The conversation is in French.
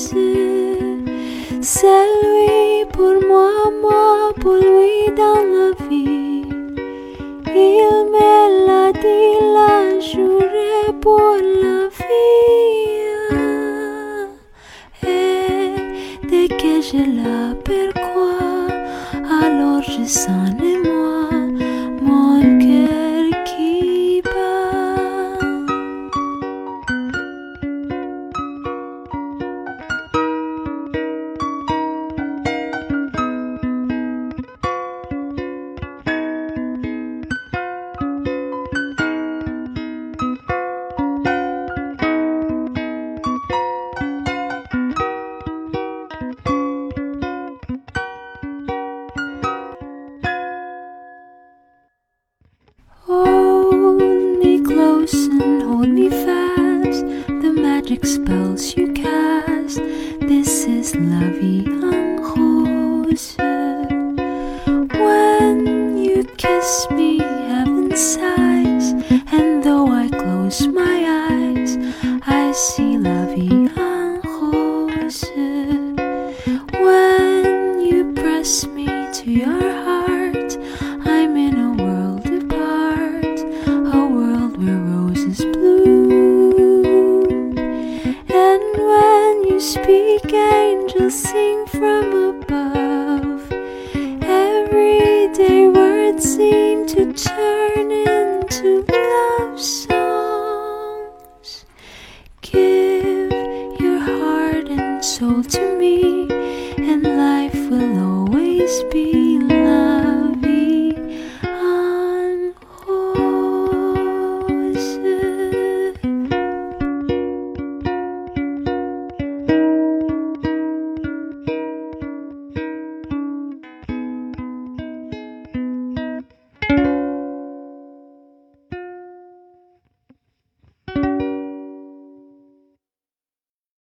C'est lui pour moi, moi pour lui dans la vie. Il me l'a dit, la juré pour la vie. Et dès que je l'aperçois, alors je sens La Vie. When you kiss me, heaven sighs. And though I close my eyes, I see La Vie en When you press me to your heart, you speak, angels sing from above. Everyday words seem to turn into love songs. Give your heart and soul to me, and life will always be